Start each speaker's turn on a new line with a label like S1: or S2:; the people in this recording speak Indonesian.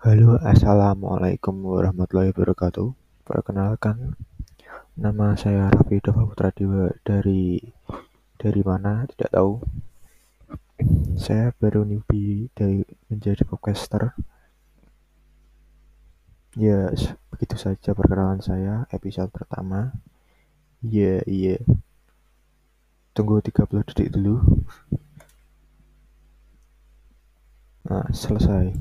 S1: Halo, assalamualaikum warahmatullahi wabarakatuh. Perkenalkan, nama saya Raffi Dova Putra Dewa dari dari mana tidak tahu. Saya baru newbie dari menjadi podcaster. Ya, begitu saja perkenalan saya episode pertama. Iya, iya. Tunggu 30 detik dulu. Nah, selesai.